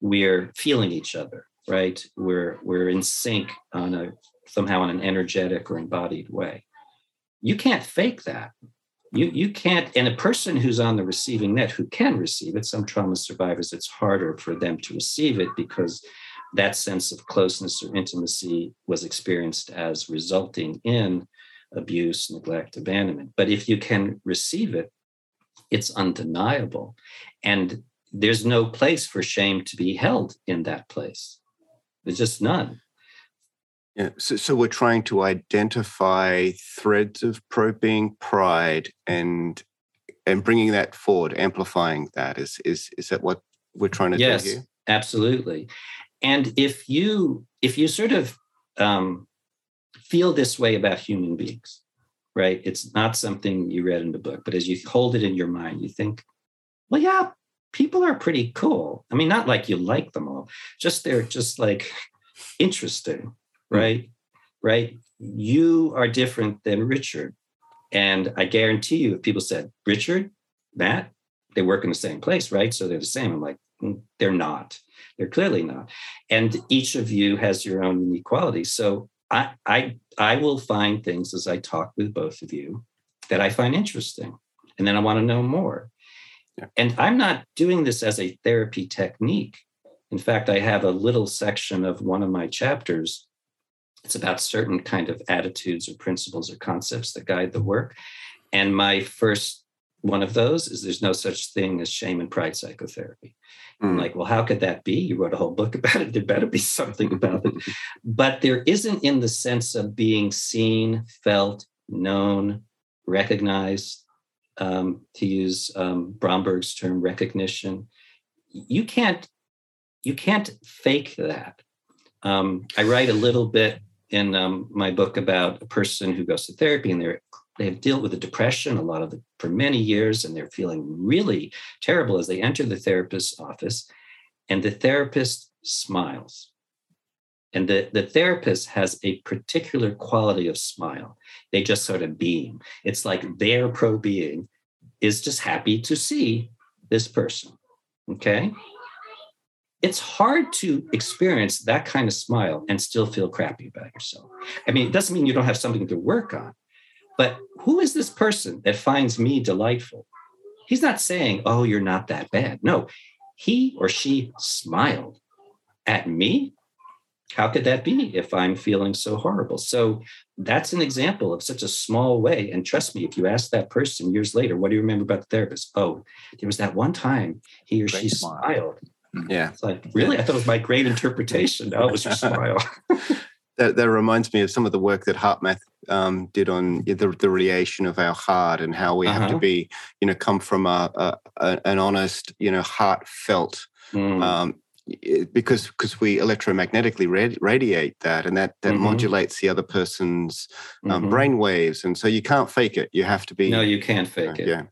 we're feeling each other right? We're we're in sync on a somehow on an energetic or embodied way. You can't fake that. You you can't. And a person who's on the receiving net who can receive it, some trauma survivors, it's harder for them to receive it because that sense of closeness or intimacy was experienced as resulting in abuse, neglect, abandonment. But if you can receive it, it's undeniable. And there's no place for shame to be held in that place. There's just none. Yeah, so, so we're trying to identify threads of pro being pride and and bringing that forward, amplifying that. Is is is that what we're trying to yes, do here? absolutely. And if you if you sort of um, feel this way about human beings, right? It's not something you read in the book, but as you hold it in your mind, you think, well, yeah, people are pretty cool. I mean, not like you like them all, just they're just like interesting, hmm. right? Mm. Right? You are different than Richard. And I guarantee you, if people said, Richard, Matt, they work in the same place, right? So they're the same. I'm like, mm, they're not. They're clearly not. And each of you has your own unique qualities. So I, I, I will find things as I talk with both of you that I find interesting. And then I want to know more. Yeah. And I'm not doing this as a therapy technique. In fact, I have a little section of one of my chapters. It's about certain kind of attitudes or principles or concepts that guide the work. And my first one of those is there's no such thing as shame and pride psychotherapy. Mm. I'm like, well, how could that be? You wrote a whole book [laughs] about it. There better be something about it. [laughs] but there isn't in the sense of being seen, felt, known, recognized, um, to use um, Bromberg's term, recognition. You can't you can't fake that. Um, I write a little bit in um, my book about a person who goes to therapy and they're they have dealt with a depression a lot of the, for many years and they're feeling really terrible as they enter the therapist's office and the therapist smiles and the, the therapist has a particular quality of smile. They just sort of beam. It's like their pro being is just happy to see this person. Okay. It's hard to experience that kind of smile and still feel crappy about yourself. I mean, it doesn't mean you don't have something to work on, but who is this person that finds me delightful? He's not saying, oh, you're not that bad. No, he or she smiled at me how could that be if I'm feeling so horrible? So that's an example of such a small way. And trust me, if you ask that person years later, what do you remember about the therapist? Oh, there was that one time he or great she smile. smiled. Mm-hmm. Yeah. It's like, really? I thought it was my great interpretation. No, it was your smile. [laughs] [laughs] that, that reminds me of some of the work that HeartMath um, did on the, the radiation of our heart and how we uh-huh. have to uh-huh. be, you know, come from a, a, a an honest, you know, heartfelt mm. um, because because we electromagnetically rad- radiate that and that that mm-hmm. modulates the other person's um, mm-hmm. brain waves and so you can't fake it. You have to be no you can't fake it. yeah.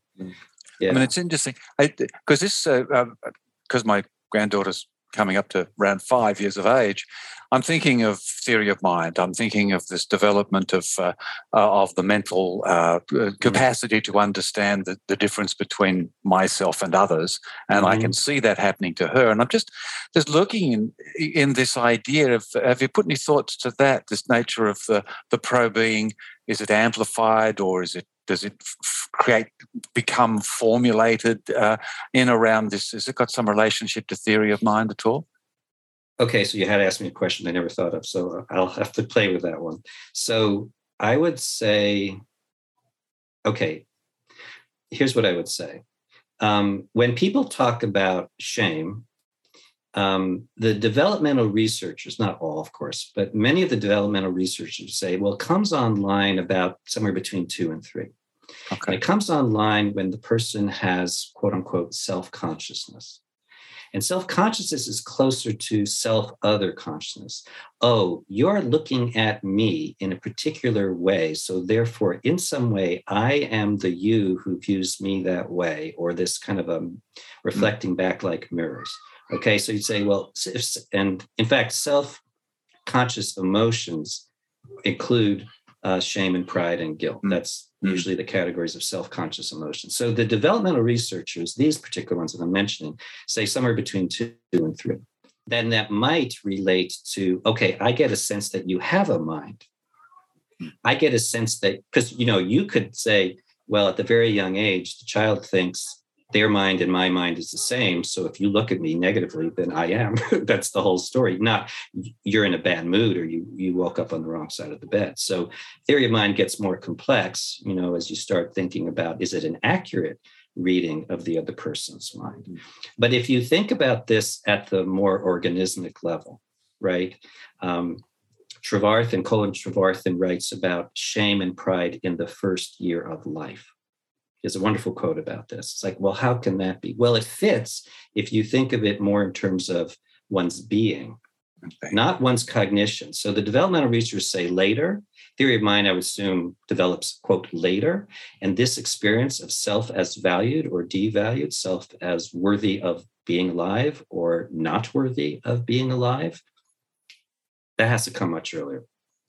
Yeah i mean it's interesting. Because this because uh, uh, my granddaughter's coming up to around five years of age, I'm thinking of theory of mind. I'm thinking of this development of uh, uh, of the mental uh, mm-hmm. capacity to understand the, the difference between myself and others, and mm-hmm. I can see that happening to her. And I'm just just looking in in this idea of have you put any thoughts to that? This nature of the the pro being is it amplified or is it does it create become formulated uh, in around this? Has it got some relationship to theory of mind at all? Okay, so you had to ask me a question I never thought of, so I'll have to play with that one. So I would say, okay, here's what I would say. Um, when people talk about shame, um, the developmental researchers, not all, of course, but many of the developmental researchers say, well, it comes online about somewhere between two and three. Okay. And it comes online when the person has quote unquote self consciousness. And self consciousness is closer to self other consciousness. Oh, you're looking at me in a particular way. So, therefore, in some way, I am the you who views me that way, or this kind of a reflecting back like mirrors. Okay, so you'd say, well, and in fact, self conscious emotions include uh, shame and pride and guilt. Hmm. That's mm. usually the categories of self-conscious emotion. So the developmental researchers, these particular ones that I'm mentioning, say somewhere between two and three. Then that might relate to, okay, I get a sense that you have a mind. Hmm. I get a sense that, because you know, you could say, well, at the very young age, the child thinks their mind and my mind is the same. So if you look at me negatively, then I am. [laughs] That's the whole story. Not you're in a bad mood or you you woke up on the wrong side of the bed. So theory of mind gets more complex, you know, as you start thinking about is it an accurate reading of the other person's mind. Mm-hmm. But if you think about this at the more organismic level, right? Um, Trevarthen, Colin Trevarthen writes about shame and pride in the first year of life is a wonderful quote about this. It's like, well, how can that be? Well, it fits if you think of it more in terms of one's being, okay. not one's cognition. So the developmental researchers say later. Theory of mind, I would assume, develops, quote, later. And this experience of self as valued or devalued, self as worthy of being alive or not worthy of being alive, that has to come much earlier.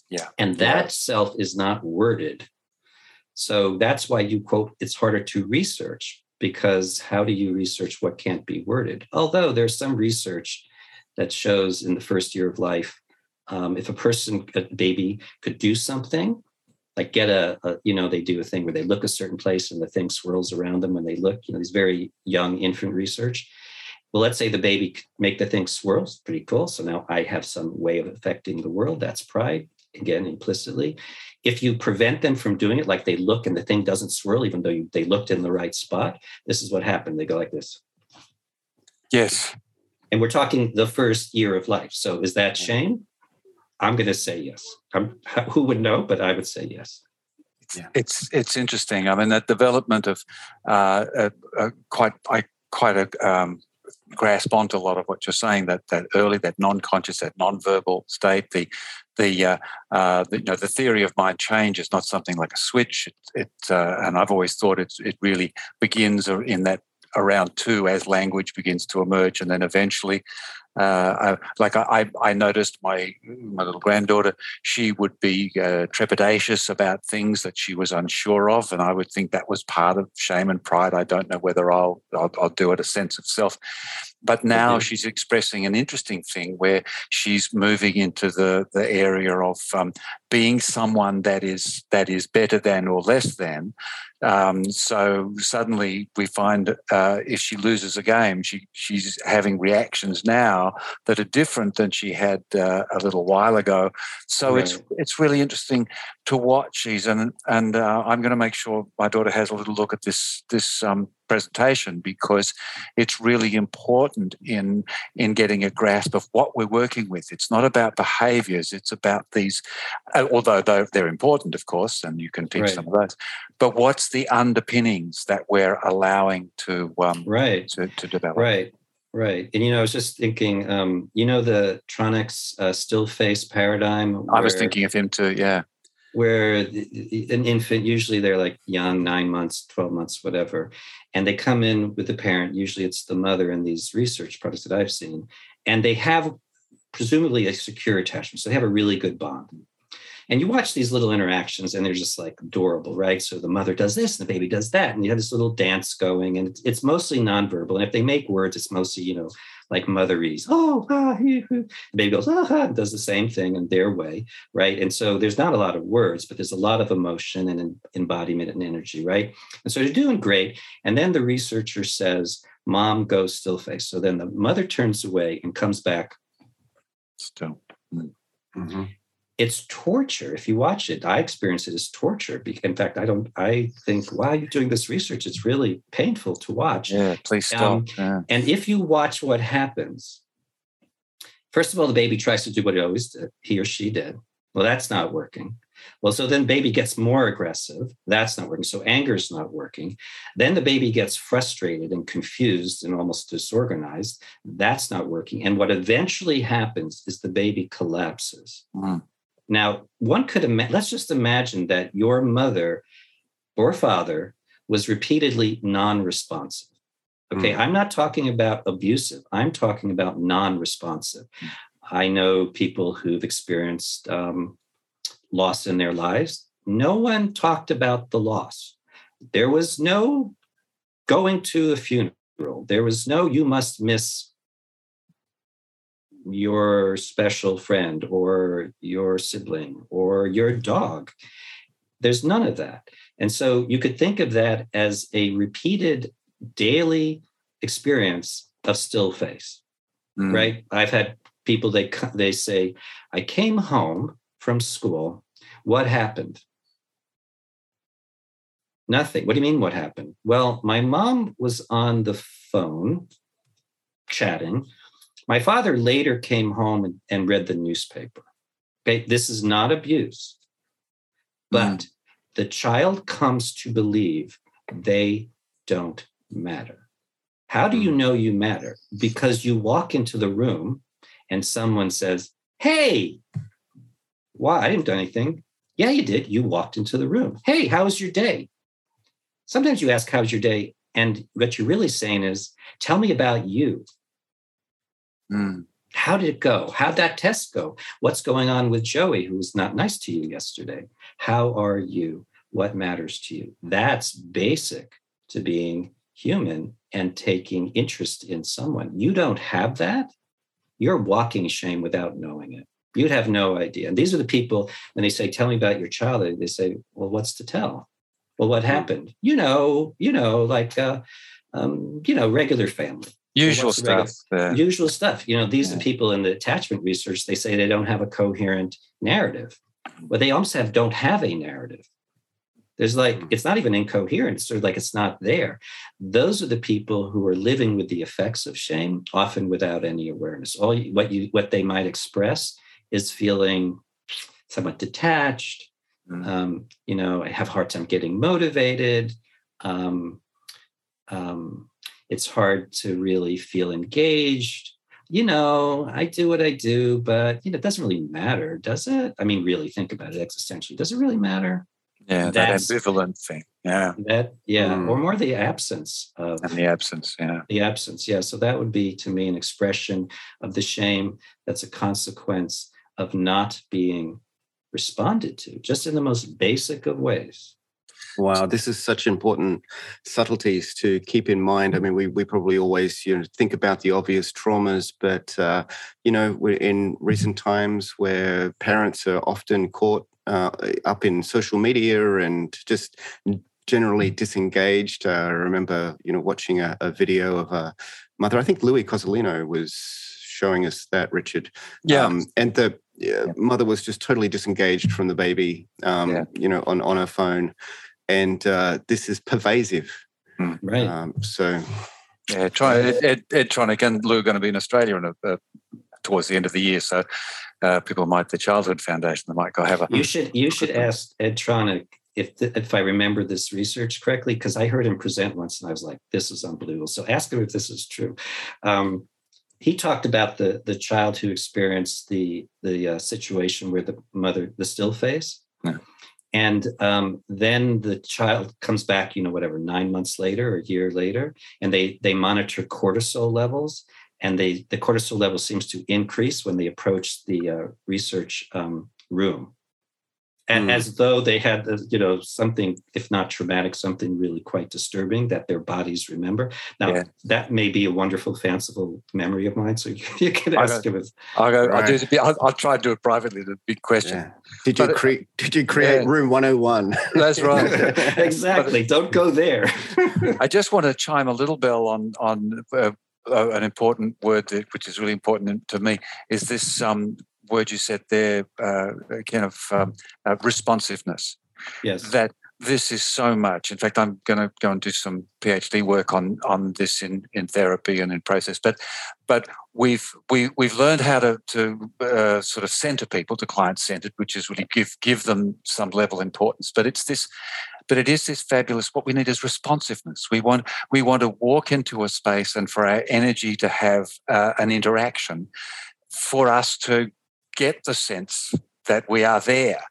Yeah. And that yeah. self is not worded so that's why you quote, it's harder to research because how do you research what can't be worded? Although there's some research that shows in the first year of life, um, if a person, a baby, could do something, like get a, a, you know, they do a thing where they look a certain place and the thing swirls around them when they look, you know, these very young infant research. Well, let's say the baby make the thing swirl. It's pretty cool. So now I have some way of affecting the world. That's pride, again, implicitly if you prevent them from doing it, like they look and the thing doesn't swirl, even though you, they looked in the right spot, this is what happened. They go like this. Yes. And we're talking the first year of life. So is that shame? I'm going to say yes. I'm, [laughs] who would know? But I would say yes. Yeah. It's it's interesting. I mean, that development of uh, uh, uh, quite I quite a um, grasp onto a lot of what you're saying. That that early, that non-conscious, that non-verbal state, the the, uh, uh, the, you know the theory of mind change is not something like a switch. It, it uh, and I've always thought it it really begins in that around two as language begins to emerge, and then eventually uh, like I, I noticed my my little granddaughter, she would be uh, trepidatious about things that she was unsure of, and I would think that was part of shame and pride. I don't know whether I'll I'll, I'll do it a sense of self, but now mm-hmm. she's expressing an interesting thing where she's moving into the the area of um, being someone that is that is better than or less than, um, so suddenly we find uh, if she loses a game, she, she's having reactions now that are different than she had uh, a little while ago. So right. it's it's really interesting to watch these, and and uh, I'm going to make sure my daughter has a little look at this this um, presentation because it's really important in in getting a grasp of what we're working with. It's not about behaviours; it's about these, uh, although they're important, of course, and you can teach right. some of those. But what's the underpinnings that we're allowing to um, right to, to develop? Right. Right. And, you know, I was just thinking, um, you know, the Tronick's uh, still face paradigm. I was thinking of him too. Yeah where an infant usually they're like young nine months 12 months whatever and they come in with the parent usually it's the mother in these research products that i've seen and they have presumably a secure attachment. So they have a really good bond. And you watch these little interactions and they're just like adorable, right? So the mother does this and the baby does that. And you have this little dance going and it's, it's mostly nonverbal. And if they make words, it's mostly, you know, like motherese. Oh, ah, [laughs] the baby goes, ah, and does the same thing in their way, right? And so there's not a lot of words, but there's a lot of emotion and embodiment and energy, right? And so they're doing great. And then the researcher says, mom goes still face. So then the mother turns away and comes back. Still. Mm-hmm it's torture. If you watch it i experience it as torture in fact i don't i think while you're doing this research it's really painful to watch. Yeah please stop um, yeah. and if you watch what happens first of all the baby tries to do what he always did he or she did. Well that's not working. Well so then baby gets more aggressive. That's not working. So anger is not working. Then the baby gets frustrated and confused and almost disorganized. That's not working. And what eventually happens is the baby collapses. Mm. Now, one could imagine, let's just imagine that your mother or father was repeatedly non responsive. Okay, mm. I'm not talking about abusive, I'm talking about non responsive. Mm. I know people who've experienced um, loss in their lives. No one talked about the loss. There was no going to a funeral. There was no, you must miss your special friend or your sibling or your dog. There's none of that. And so you could think of that as a repeated daily experience of still face, mm. right? I've had people, they, they say, I came home from school. What happened? Nothing. What do you mean, what happened? Well, my mom was on the phone chatting my father later came home and, and read the newspaper. Okay, this is not abuse, but mm. the child comes to believe they don't matter. How do you mm. know you matter? Because you walk into the room and someone says, Hey, why? I didn't do anything. Yeah, you did. You walked into the room. Hey, how was your day? Sometimes you ask, How's your day? And what you're really saying is, Tell me about you. Mm. How did it go? How'd that test go? What's going on with Joey, who was not nice to you yesterday? How are you? What matters to you? That's basic to being human and taking interest in someone. You don't have that, you're walking shame without knowing it. You'd have no idea. And these are the people, when they say, Tell me about your childhood, they say, Well, what's to tell? Well, what happened? You know, you know, like, uh, um, you know, regular family usual stuff usual stuff you know these yeah. are people in the attachment research they say they don't have a coherent narrative but they almost have don't have a narrative there's like mm. it's not even incoherent it's sort of like it's not there those are the people who are living with the effects of shame often without any awareness all you, what you what they might express is feeling somewhat detached mm. um, you know i have a hard time getting motivated um, um, it's hard to really feel engaged. You know i do what i do but you know it doesn't really matter does it? I mean really think about it existentially. Does it really matter? Yeah That's, that ambivalent thing yeah. That yeah mm. or more the absence of and the absence yeah. The absence yeah so that would be to me an expression of the shame that's a consequence of not being responded to just in the most basic of ways Wow, this is such important subtleties to keep in mind. I mean, we, we probably always you know think about the obvious traumas, but uh, you know, we're in recent times where parents are often caught uh, up in social media and just generally disengaged. Uh, I remember, you know, watching a, a, video of a mother. I think Louis Cozolino was showing us that, Richard. Yeah, um, and the yeah. mother was just totally disengaged from the baby. Um, yeah. You know, on on her phone and uh, this is pervasive. Mm, right. Um, so, yeah, try Ed, Ed, Ed Tronick and Lou are going to be in Australia in a, uh, towards the end of the year. So, uh, people might the Childhood Foundation they might go have a. You should you should ask Ed Tronick if the, if I remember this research correctly because I heard him present once and I was like, this is unbelievable. So ask him if this is true. Um, he talked about the the child who experienced the the uh, situation where the mother the still face. And um, then the child comes back you know whatever nine months later or a year later and they they monitor cortisol levels and they the cortisol level seems to increase when they approach the uh, research um, room mm. as though they had you know something if not traumatic something really quite disturbing that their bodies remember now yeah. that may be a wonderful fanciful memory of mine so you, [laughs] you can ask him I'll, go, right. I'll, do I'll, I'll, try to do it privately the big question yeah. did you create did you create yeah. room 101 [laughs] that's right [laughs] exactly but, don't go there i just want to chime a little bell on on uh, uh, an important word that, which is really important to me is this um, word you said there, uh, kind of um, uh, responsiveness. Yes. That this is so much. In fact, I'm going to go and do some PhD work on on this in in therapy and in process. But but we've we we've learned how to to uh, sort of center people to client centered, which is really give give them some level of importance. But it's this. But it is this fabulous. What we need is responsiveness. We want we want to walk into a space and for our energy to have uh, an interaction, for us to get the sense that we are there.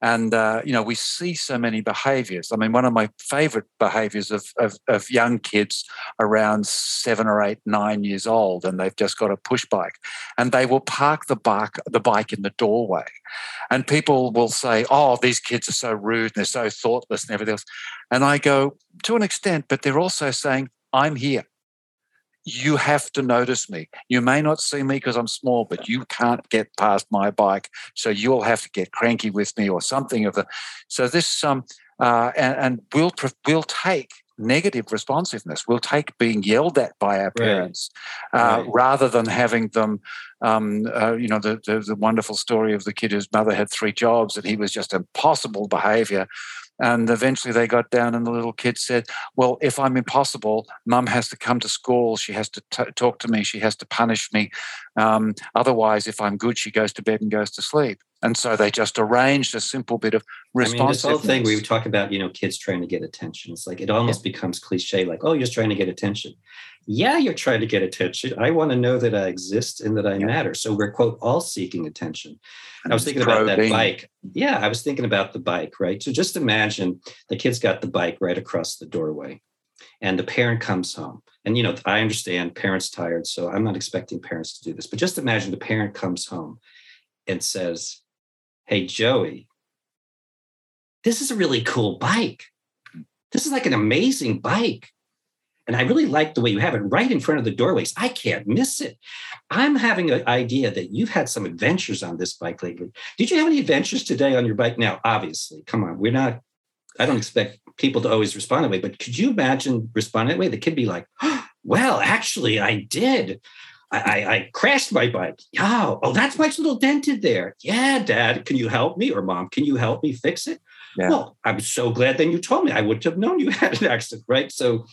And, uh, you know, we see so many behaviors. I mean, one of my favorite behaviors of, of, of, young kids around seven or eight, nine years old, and they've just got a push bike, and they will park the bike, the bike in the doorway. And people will say, oh, these kids are so rude and they're so thoughtless and everything else. And I go, to an extent, but they're also saying, I'm here you have to notice me. You may not see me because I'm small, but you can't get past my bike, so you'll have to get cranky with me or something of the. So this um uh, and, and we'll we'll take negative responsiveness. We'll take being yelled at by our parents right. Uh, right. rather than having them. Um, uh, you know, the, the, the wonderful story of the kid whose mother had three jobs and he was just impossible behavior. And eventually they got down, and the little kid said, Well, if I'm impossible, mum has to come to school. She has to t- talk to me. She has to punish me. Um, otherwise, if I'm good, she goes to bed and goes to sleep. And so they just arranged a simple bit of response. I mean, this whole thing we talk about, you know, kids trying to get attention. It's like it almost yeah. becomes cliche, like, oh, you're just trying to get attention. Yeah, you're trying to get attention. I want to know that I exist and that I yeah. matter. So we're quote all seeking attention. And I was thinking about that bike. Yeah, I was thinking about the bike, right? So just imagine the kid's got the bike right across the doorway and the parent comes home. And, you know, I understand parents tired, so I'm not expecting parents to do this, but just imagine the parent comes home and says, Hey, Joey, this is a really cool bike. This is like an amazing bike. And I really like the way you have it right in front of the doorways. I can't miss it. I'm having an idea that you've had some adventures on this bike lately. Did you have any adventures today on your bike? Now, obviously, come on, we're not, I don't expect people to always respond that way, but could you imagine responding that way? The kid be like, oh, [gasps] well, actually, I did. I, I, I, crashed my bike. Yeah. Oh, that's my little dented there. Yeah, dad, can you help me? Or mom, can you help me fix it? Yeah. Well, I'm so glad then you told me. I wouldn't have known you [laughs] had an accident, right? So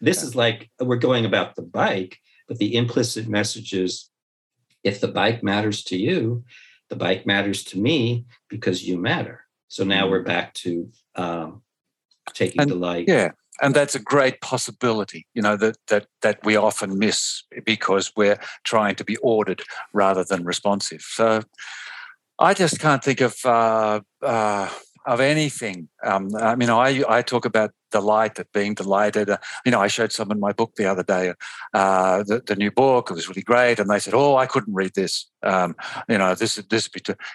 this yeah. is like we're going about the bike, but the implicit message is if the bike matters to you, the bike matters to me because you matter. So now mm-hmm. we're back to um, taking and, delight. Yeah. And that's a great possibility, you know, that that that we often miss because we're trying to be ordered rather than responsive. So I just can't think of uh, uh, of anything. Um, I mean, I I talk about delight at being delighted. Uh, you know, I showed someone my book the other day, uh, the, the new book. It was really great, and they said, "Oh, I couldn't read this. Um, you know, this this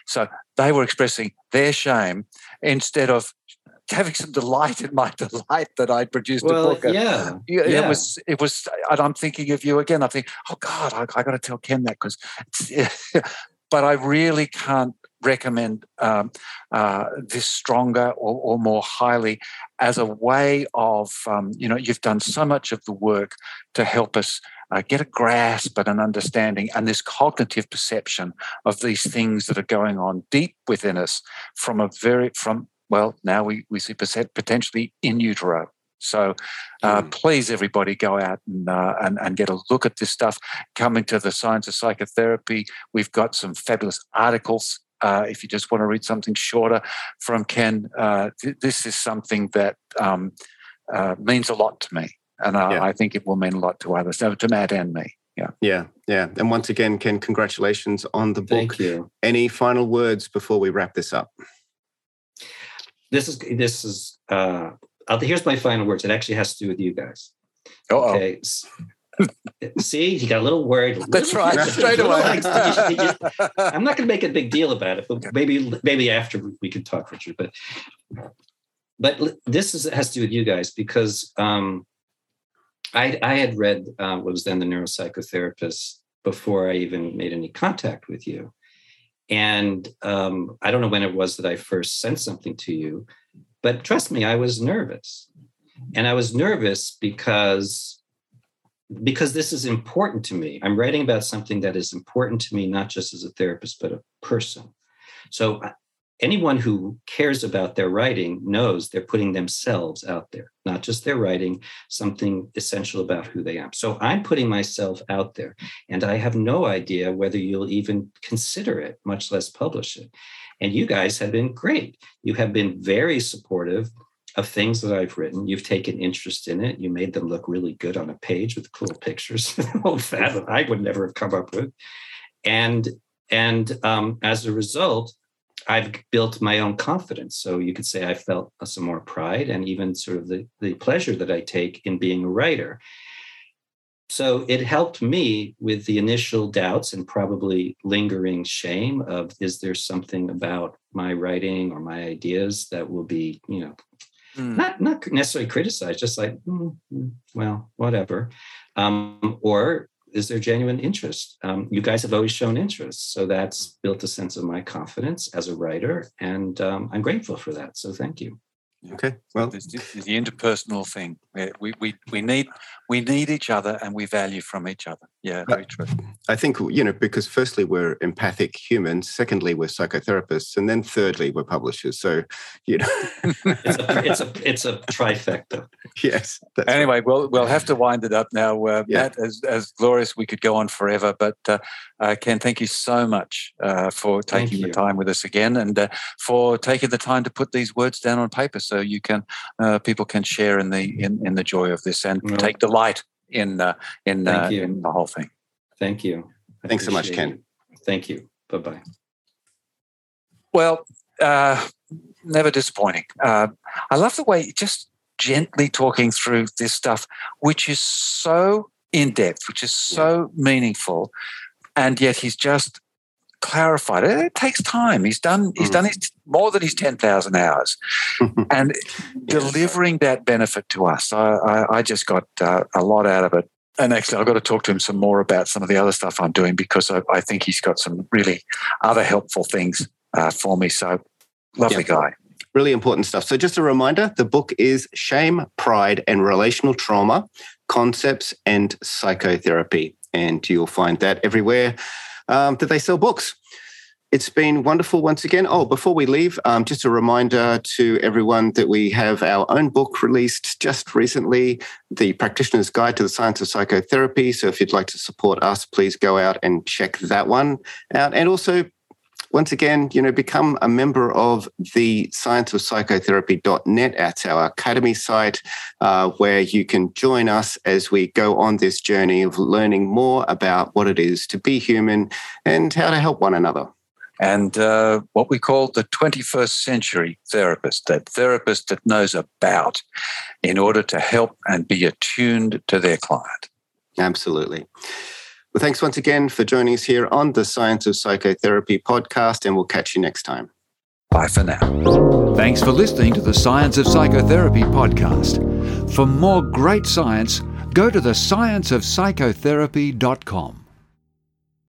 so." They were expressing their shame instead of having some delight in my [laughs] delight that I produced well, a book. Yeah, it, yeah. was it was, and I'm thinking of you again. I think, oh God, I, I got to tell Ken that because, [laughs] but I really can't recommend um, uh, this stronger or, or, more highly as a way of, um, you know, you've done so much of the work to help us uh, get a grasp and an understanding and this cognitive perception of these things that are going on deep within us from a very, from, well, now we, we see potentially in utero. So uh, mm. please, everybody, go out and, uh, and, and get a look at this stuff. Coming to the Science of Psychotherapy, we've got some fabulous articles uh, if you just want to read something shorter from Ken, uh, th- this is something that um, uh, means a lot to me. And yeah. I think it will mean a lot to others, to Matt and me. Yeah. Yeah. Yeah. And once again, Ken, congratulations on the book. Thank you. Any final words before we wrap this up? This is, this is, uh, here's my final words. It actually has to do with you guys. Uh-oh. Okay. [laughs] See, he got a little worried. [laughs] That's right. Straight away. [laughs] I'm not going to make a big deal about it, but maybe maybe after we can talk, Richard. But but this is, has to do with you guys because um, I, I had read uh, what was then the neuropsychotherapist before I even made any contact with you. And um, I don't know when it was that I first sent something to you, but trust me, I was nervous. And I was nervous because because this is important to me. I'm writing about something that is important to me, not just as a therapist, but a person. So anyone who cares about their writing knows they're putting themselves out there, not just their writing, something essential about who they are. So I'm putting myself out there, and I have no idea whether you'll even consider it, much less publish it. And you guys have been great. You have been very supportive of things that I've written. You've taken interest in it. You made them look really good on a page with cool pictures. [laughs] that I would never have come up with. And and um, as a result, I've built my own confidence. So you could say I felt some more pride and even sort of the, the pleasure that I take in being a writer. So it helped me with the initial doubts and probably lingering shame of is there something about my writing or my ideas that will be, you know, mm. not not necessarily criticized, just like, mm, well, whatever. Um, or is there genuine interest? Um, you guys have always shown interest. So that's built a sense of my confidence as a writer. And um, I'm grateful for that. So thank you. Okay. Well, it's the interpersonal thing. We, we, we need we need each other and we value from each other. Yeah, very true. I think you know because firstly we're empathic humans, secondly we're psychotherapists, and then thirdly we're publishers. So you know, [laughs] it's a it's a it's a [laughs] trifecta. Yes. Anyway, right. we'll we'll have to wind it up now. Uh, yeah. Matt, as as glorious, we could go on forever, but uh, uh, Ken, thank you so much uh, for taking the time with us again and uh, for taking the time to put these words down on paper so you can uh, people can share in the in, in the joy of this and well, take delight in uh, in uh, in the whole thing. Thank you. I Thanks so much, Ken. You. Thank you. Bye bye. Well, uh, never disappointing. Uh, I love the way just gently talking through this stuff, which is so in depth, which is so yeah. meaningful and yet he's just clarified it. It takes time. He's done. He's mm. done his more than his ten thousand hours, [laughs] and delivering that benefit to us. I, I, I just got uh, a lot out of it. And actually, I've got to talk to him some more about some of the other stuff I'm doing because I, I think he's got some really other helpful things uh, for me. So, lovely yeah. guy. Really important stuff. So, just a reminder the book is Shame, Pride, and Relational Trauma Concepts and Psychotherapy and you'll find that everywhere um, that they sell books. It's been wonderful once again. Oh, before we leave, um, just a reminder to everyone that we have our own book released just recently, The Practitioner's Guide to the Science of Psychotherapy. So if you'd like to support us, please go out and check that one out. And also, once again, you know, become a member of the scienceofpsychotherapy.net. That's our academy site uh, where you can join us as we go on this journey of learning more about what it is to be human and how to help one another. And uh, what we call the 21st century therapist, that therapist that knows about in order to help and be attuned to their client. Absolutely. Well, thanks once again for joining us here on the Science of Psychotherapy podcast, and we'll catch you next time. Bye for now. Thanks for listening to the Science of Psychotherapy podcast. For more great science, go to the scienceofpsychotherapy.com.